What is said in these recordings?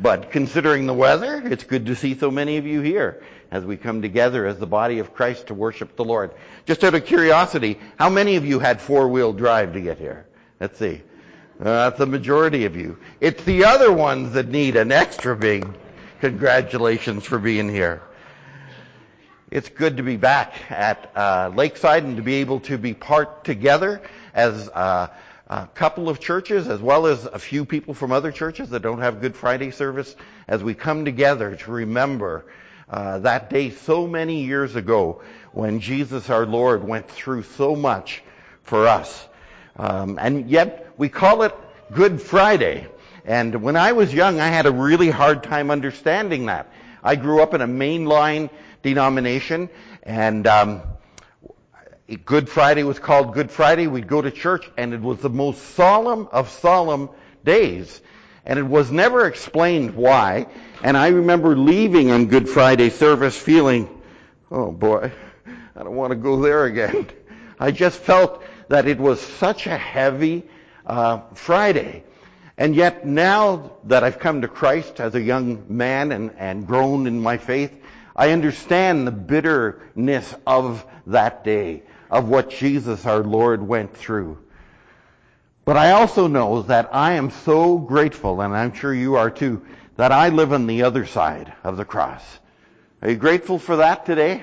But considering the weather, it's good to see so many of you here as we come together as the body of Christ to worship the Lord. Just out of curiosity, how many of you had four-wheel drive to get here? Let's see. Uh, that's the majority of you. It's the other ones that need an extra big congratulations for being here. It's good to be back at uh, Lakeside and to be able to be part together as uh, a couple of churches as well as a few people from other churches that don't have Good Friday service as we come together to remember uh, that day so many years ago when Jesus our Lord went through so much for us. Um, and yet we call it Good Friday. And when I was young, I had a really hard time understanding that. I grew up in a mainline denomination, and um, Good Friday was called Good Friday. We'd go to church, and it was the most solemn of solemn days. And it was never explained why. And I remember leaving on Good Friday service feeling, oh boy, I don't want to go there again. I just felt that it was such a heavy uh, Friday. And yet now that I've come to Christ as a young man and, and grown in my faith, I understand the bitterness of that day of what Jesus our Lord went through. But I also know that I am so grateful, and I'm sure you are too, that I live on the other side of the cross. Are you grateful for that today?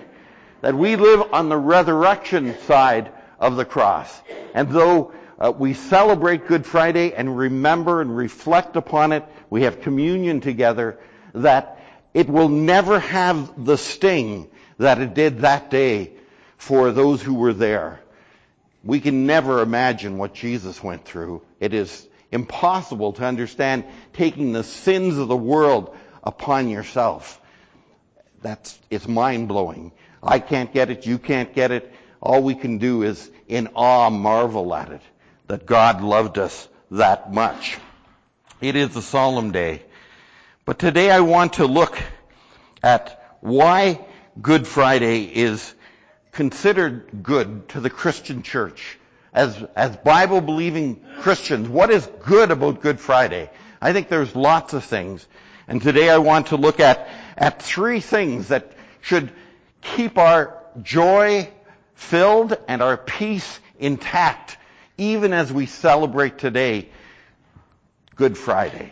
That we live on the resurrection side of the cross. And though uh, we celebrate Good Friday and remember and reflect upon it, we have communion together, that it will never have the sting that it did that day for those who were there. We can never imagine what Jesus went through. It is impossible to understand taking the sins of the world upon yourself. That's, it's mind blowing. I can't get it. You can't get it. All we can do is in awe marvel at it, that God loved us that much. It is a solemn day. But today I want to look at why Good Friday is considered good to the Christian church. As, as Bible believing Christians, what is good about Good Friday? I think there's lots of things. And today I want to look at, at three things that should keep our joy filled and our peace intact, even as we celebrate today Good Friday.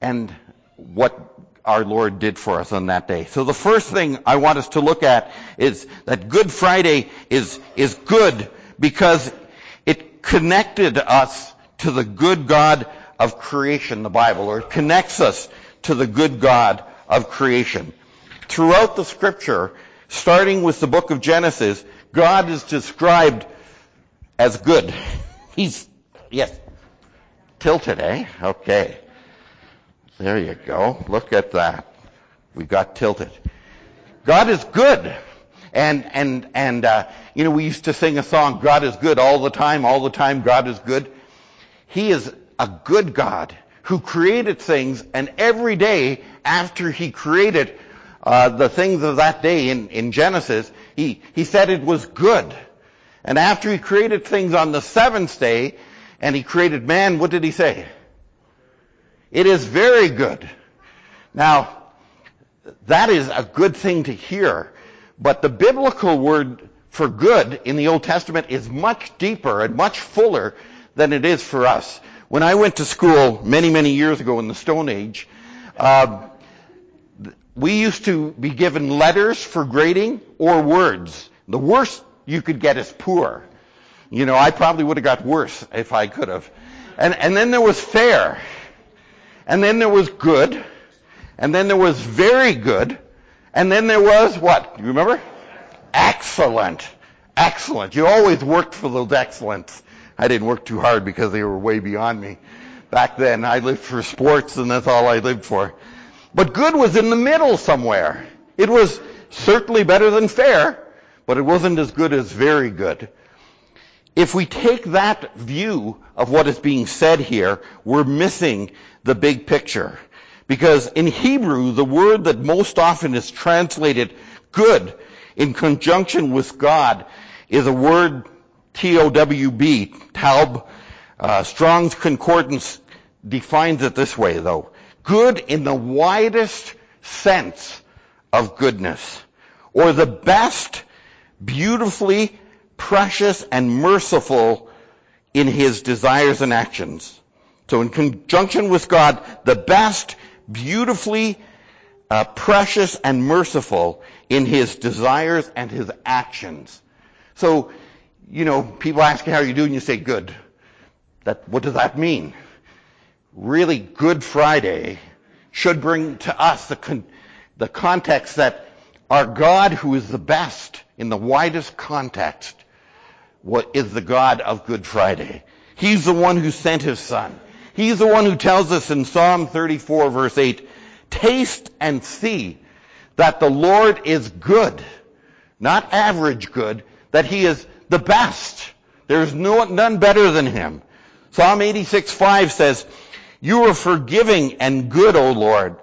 And what our Lord did for us on that day. So the first thing I want us to look at is that Good Friday is, is good because it connected us to the good God of creation, the Bible, or it connects us to the good God of creation. Throughout the scripture, starting with the book of Genesis, God is described as good. He's, yes, till today? Okay. There you go. Look at that. We got tilted. God is good. And, and, and, uh, you know, we used to sing a song, God is good all the time, all the time, God is good. He is a good God who created things, and every day after He created uh, the things of that day in, in Genesis, he, he said it was good. And after He created things on the seventh day, and He created man, what did He say? It is very good. Now, that is a good thing to hear, but the biblical word for good in the Old Testament is much deeper and much fuller than it is for us. When I went to school many, many years ago in the Stone Age, uh, we used to be given letters for grading or words. The worst you could get is poor. You know, I probably would have got worse if I could have. And, and then there was fair. And then there was good. And then there was very good. And then there was what? You remember? Excellent. Excellent. You always worked for those excellents. I didn't work too hard because they were way beyond me. Back then, I lived for sports and that's all I lived for. But good was in the middle somewhere. It was certainly better than fair, but it wasn't as good as very good. If we take that view of what is being said here, we're missing the big picture. Because in Hebrew, the word that most often is translated good in conjunction with God is a word T-O-W-B, Taub. Uh, Strong's Concordance defines it this way though. Good in the widest sense of goodness. Or the best, beautifully precious and merciful in his desires and actions. So in conjunction with God, the best, beautifully uh, precious and merciful in his desires and his actions. So, you know, people ask you how you do and you say good. That, what does that mean? Really, Good Friday should bring to us the, con- the context that our God, who is the best in the widest context, what is the God of Good Friday. He's the one who sent his son. He's the one who tells us in Psalm 34 verse 8, taste and see that the Lord is good, not average good, that he is the best. There's no, none better than him. Psalm 86 5 says, you are forgiving and good, O Lord,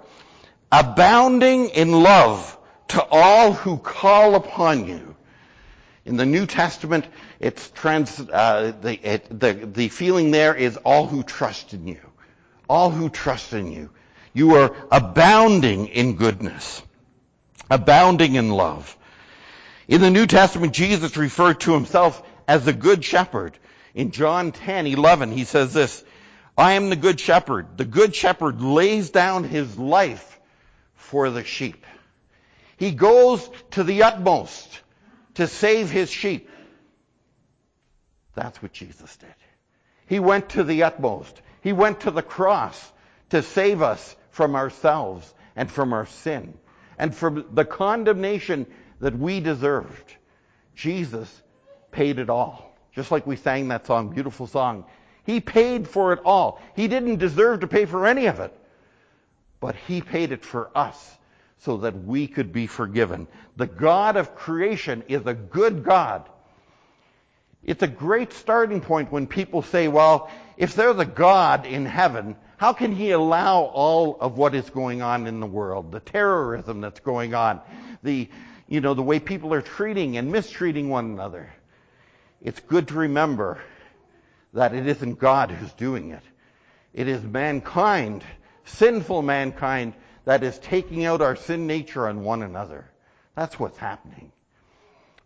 abounding in love to all who call upon you. In the New Testament, it's trans, uh, the, it, the, the feeling there is all who trust in you. All who trust in you. You are abounding in goodness. Abounding in love. In the New Testament, Jesus referred to himself as the good shepherd. In John 10, 11, he says this, I am the good shepherd. The good shepherd lays down his life for the sheep. He goes to the utmost to save his sheep. That's what Jesus did. He went to the utmost. He went to the cross to save us from ourselves and from our sin and from the condemnation that we deserved. Jesus paid it all. Just like we sang that song, beautiful song. He paid for it all. He didn't deserve to pay for any of it. But he paid it for us so that we could be forgiven. The God of creation is a good God. It's a great starting point when people say, well, if there's a God in heaven, how can he allow all of what is going on in the world? The terrorism that's going on, the, you know, the way people are treating and mistreating one another. It's good to remember that it isn't God who's doing it. It is mankind, sinful mankind, that is taking out our sin nature on one another. That's what's happening.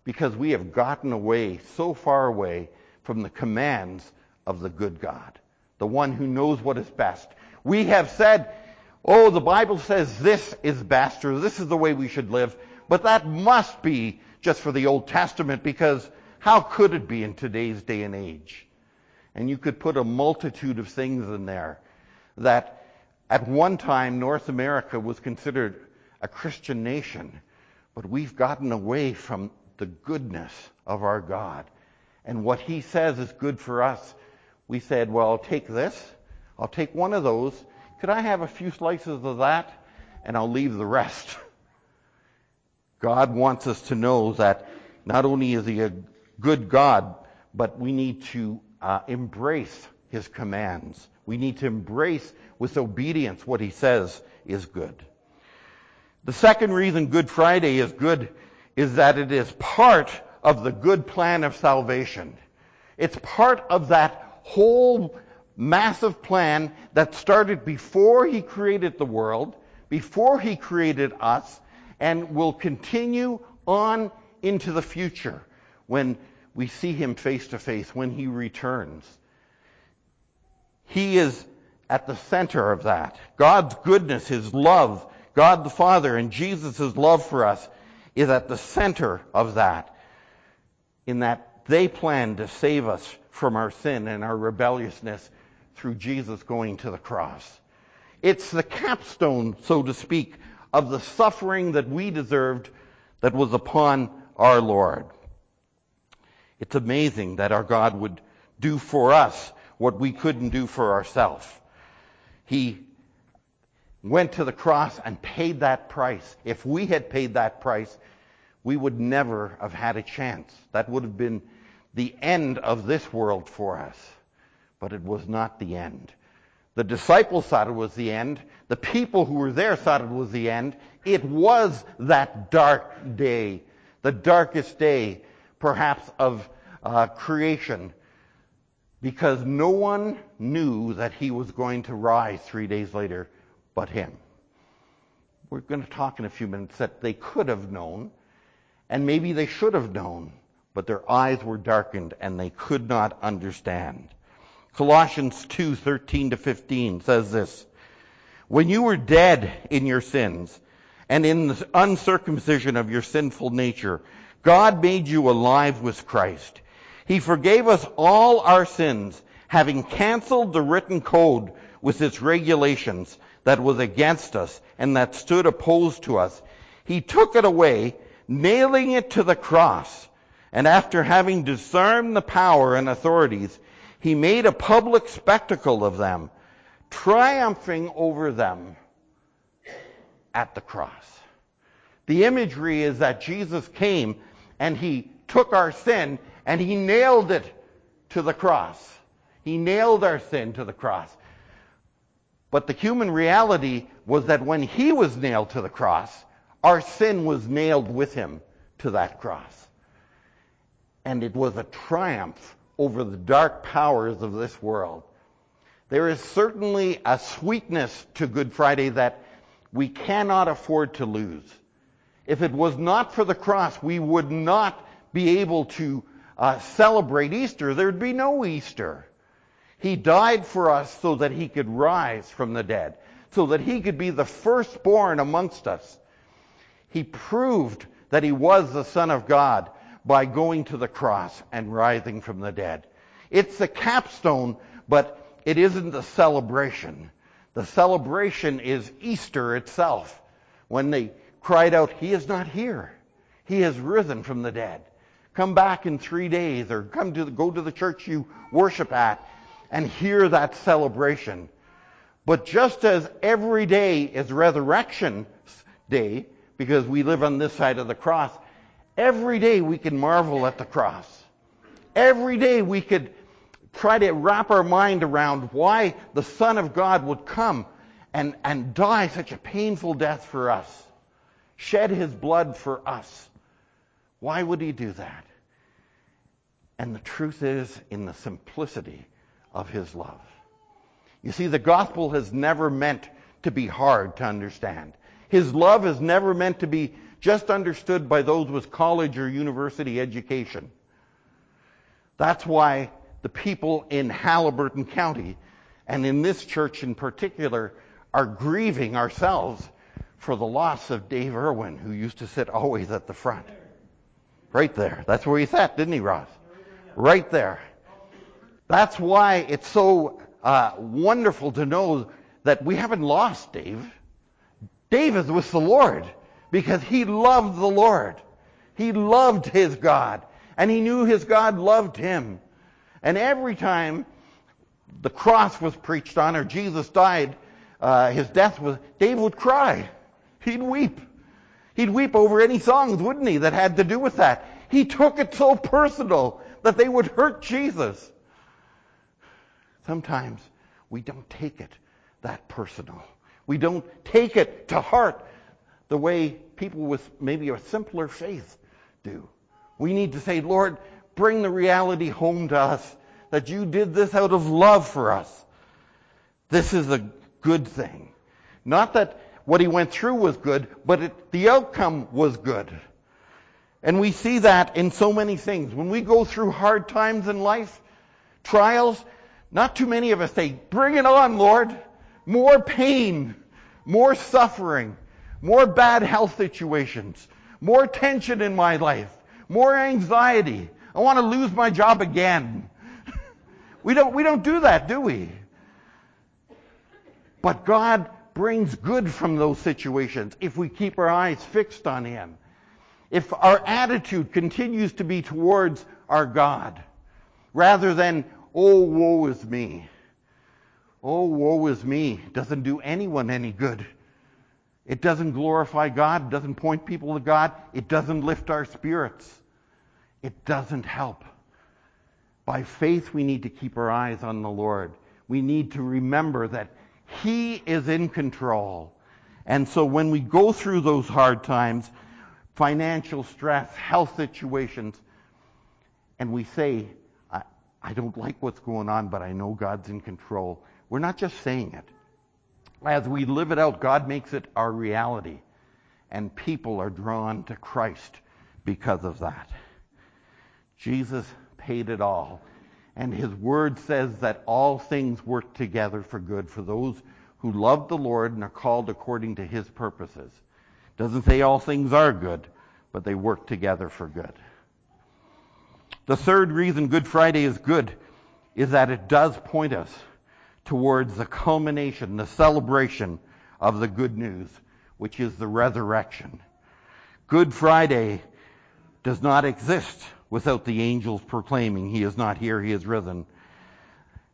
Because we have gotten away, so far away, from the commands of the good God, the one who knows what is best. We have said, oh, the Bible says this is best, or this is the way we should live, but that must be just for the Old Testament, because how could it be in today's day and age? And you could put a multitude of things in there that at one time North America was considered a Christian nation, but we've gotten away from the goodness of our God. And what He says is good for us. We said, well, I'll take this. I'll take one of those. Could I have a few slices of that? And I'll leave the rest. God wants us to know that not only is He a good God, but we need to uh, embrace his commands. We need to embrace with obedience what he says is good. The second reason Good Friday is good is that it is part of the good plan of salvation. It's part of that whole massive plan that started before he created the world, before he created us, and will continue on into the future when we see him face to face when he returns. He is at the center of that. God's goodness, his love, God the Father and Jesus' love for us is at the center of that. In that they plan to save us from our sin and our rebelliousness through Jesus going to the cross. It's the capstone, so to speak, of the suffering that we deserved that was upon our Lord. It's amazing that our God would do for us what we couldn't do for ourselves. He went to the cross and paid that price. If we had paid that price, we would never have had a chance. That would have been the end of this world for us. But it was not the end. The disciples thought it was the end. The people who were there thought it was the end. It was that dark day, the darkest day perhaps of uh, creation because no one knew that he was going to rise three days later but him. We're going to talk in a few minutes that they could have known, and maybe they should have known, but their eyes were darkened and they could not understand. Colossians 2:13 to 15 says this: When you were dead in your sins and in the uncircumcision of your sinful nature, God made you alive with Christ. He forgave us all our sins, having canceled the written code with its regulations that was against us and that stood opposed to us. He took it away, nailing it to the cross. And after having disarmed the power and authorities, he made a public spectacle of them, triumphing over them at the cross. The imagery is that Jesus came and he took our sin and he nailed it to the cross. He nailed our sin to the cross. But the human reality was that when he was nailed to the cross, our sin was nailed with him to that cross. And it was a triumph over the dark powers of this world. There is certainly a sweetness to Good Friday that we cannot afford to lose. If it was not for the cross, we would not be able to uh, celebrate Easter. There'd be no Easter. He died for us so that he could rise from the dead, so that he could be the firstborn amongst us. He proved that he was the Son of God by going to the cross and rising from the dead. It's the capstone, but it isn't the celebration. The celebration is Easter itself, when they cried out, He is not here. He has risen from the dead. Come back in three days, or come to the, go to the church you worship at and hear that celebration. But just as every day is Resurrection Day, because we live on this side of the cross, Every day we can marvel at the cross. Every day we could try to wrap our mind around why the Son of God would come and, and die such a painful death for us, shed his blood for us. Why would he do that? And the truth is in the simplicity of his love. You see, the gospel has never meant to be hard to understand. His love is never meant to be just understood by those with college or university education. That's why the people in Haliburton County, and in this church in particular, are grieving ourselves for the loss of Dave Irwin, who used to sit always at the front. Right there. That's where he sat, didn't he, Ross? Right there. That's why it's so uh, wonderful to know that we haven't lost Dave. Dave is with the Lord because he loved the Lord. He loved his God. And he knew his God loved him. And every time the cross was preached on or Jesus died, uh, his death was, Dave would cry. He'd weep. He'd weep over any songs, wouldn't he, that had to do with that. He took it so personal that they would hurt Jesus. Sometimes we don't take it that personal. We don't take it to heart the way people with maybe a simpler faith do. We need to say, Lord, bring the reality home to us that you did this out of love for us. This is a good thing. Not that what he went through was good, but it, the outcome was good. And we see that in so many things. When we go through hard times in life, trials, not too many of us say, bring it on, Lord. More pain, more suffering more bad health situations, more tension in my life, more anxiety. I want to lose my job again. we don't, we don't do that, do we? But God brings good from those situations if we keep our eyes fixed on Him. If our attitude continues to be towards our God, rather than, oh, woe is me. Oh, woe is me. Doesn't do anyone any good. It doesn't glorify God. It doesn't point people to God. It doesn't lift our spirits. It doesn't help. By faith, we need to keep our eyes on the Lord. We need to remember that He is in control. And so when we go through those hard times, financial stress, health situations, and we say, I, I don't like what's going on, but I know God's in control, we're not just saying it. as we live it out, God makes it our reality. And people are drawn to Christ because of that. Jesus paid it all. And his word says that all things work together for good for those who love the Lord and are called according to his purposes. Doesn't say all things are good, but they work together for good. The third reason Good Friday is good is that it does point us towards the culmination, the celebration of the good news, which is the resurrection. Good Friday does not exist without the angels proclaiming, He is not here, He is risen.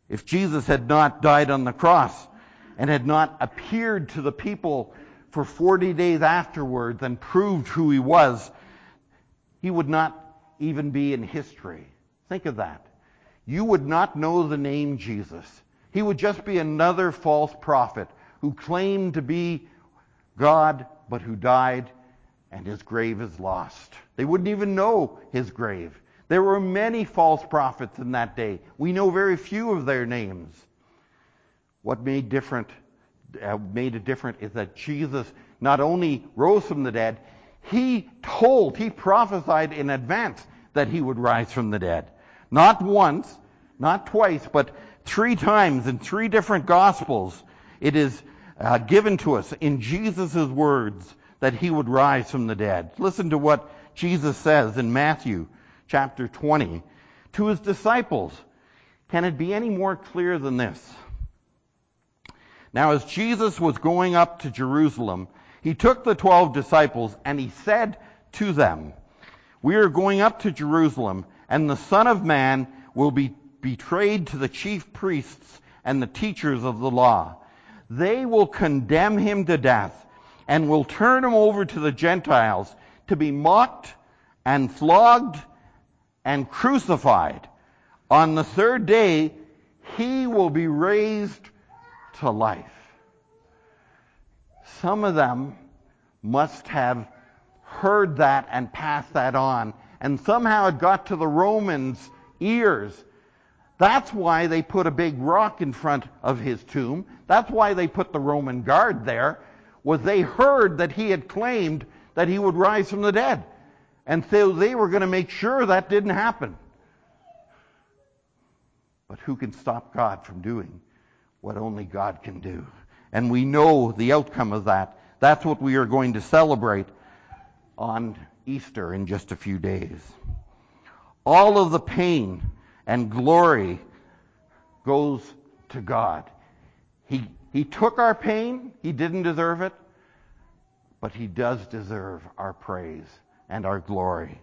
If Jesus had not died on the cross and had not appeared to the people for 40 days afterwards and proved who He was, He would not even be in history. Think of that. You would not know the name Jesus. He would just be another false prophet who claimed to be God, but who died and his grave is lost. They wouldn't even know his grave. There were many false prophets in that day. We know very few of their names. What made different made it different is that Jesus not only rose from the dead, he told, he prophesied in advance that he would rise from the dead. Not once, not twice, but three times in three different gospels. It is uh, given to us in Jesus' words that he would rise from the dead. Listen to what Jesus says in Matthew chapter 20 to his disciples. Can it be any more clear than this? Now, as Jesus was going up to Jerusalem, he took the twelve disciples and he said to them, We are going up to Jerusalem, and the Son of Man will be betrayed to the chief priests and the teachers of the law. They will condemn him to death and will turn him over to the Gentiles to be mocked and flogged and crucified. On the third day, he will be raised to life. Some of them must have heard that and passed that on, and somehow it got to the Romans' ears. That's why they put a big rock in front of his tomb. That's why they put the Roman guard there was they heard that he had claimed that he would rise from the dead. And so they were going to make sure that didn't happen. But who can stop God from doing what only God can do? And we know the outcome of that. That's what we are going to celebrate on Easter in just a few days. All of the pain and glory goes to God. He he took our pain. He didn't deserve it. But he does deserve our praise and our glory.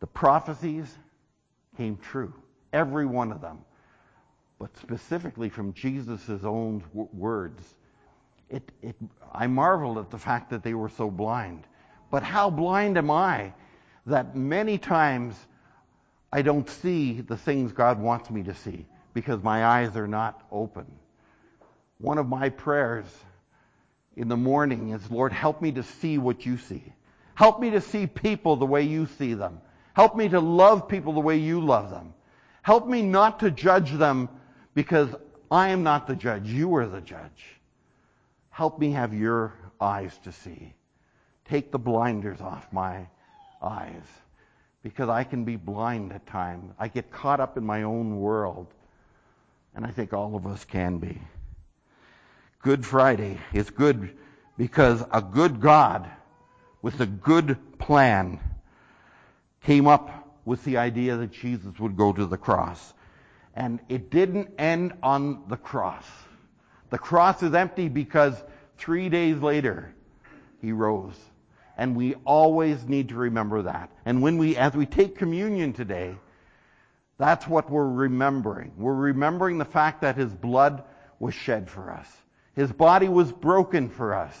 The prophecies came true. Every one of them. But specifically from Jesus' own words. It, it, I marveled at the fact that they were so blind. But how blind am I that many times I don't see the things God wants me to see because my eyes are not open. One of my prayers in the morning is, Lord, help me to see what you see. Help me to see people the way you see them. Help me to love people the way you love them. Help me not to judge them because I am not the judge. You are the judge. Help me have your eyes to see. Take the blinders off my eyes because I can be blind at times. I get caught up in my own world. And I think all of us can be. Good Friday is good because a good God with a good plan came up with the idea that Jesus would go to the cross. And it didn't end on the cross. The cross is empty because three days later, he rose. And we always need to remember that. And when we, as we take communion today, that's what we're remembering. We're remembering the fact that his blood was shed for us. His body was broken for us,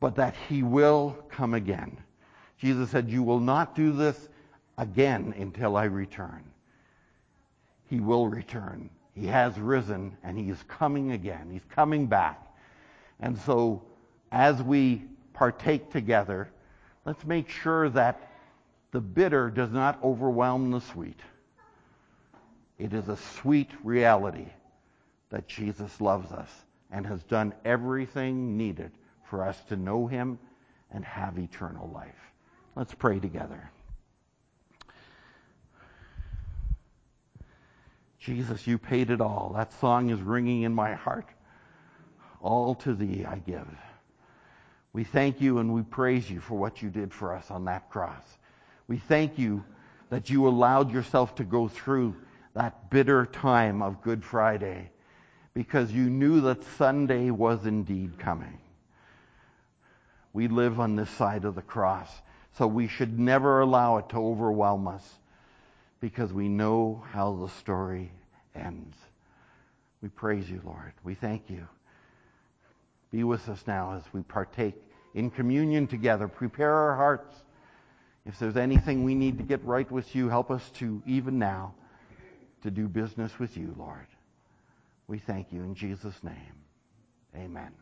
but that he will come again. Jesus said, You will not do this again until I return. He will return. He has risen and he is coming again. He's coming back. And so, as we partake together, let's make sure that the bitter does not overwhelm the sweet. It is a sweet reality that Jesus loves us and has done everything needed for us to know him and have eternal life. Let's pray together. Jesus, you paid it all. That song is ringing in my heart. All to thee I give. We thank you and we praise you for what you did for us on that cross. We thank you that you allowed yourself to go through that bitter time of Good Friday because you knew that Sunday was indeed coming. We live on this side of the cross, so we should never allow it to overwhelm us because we know how the story ends. We praise you, Lord. We thank you. Be with us now as we partake in communion together. Prepare our hearts. If there's anything we need to get right with you, help us to, even now, to do business with you, Lord. We thank you in Jesus' name. Amen.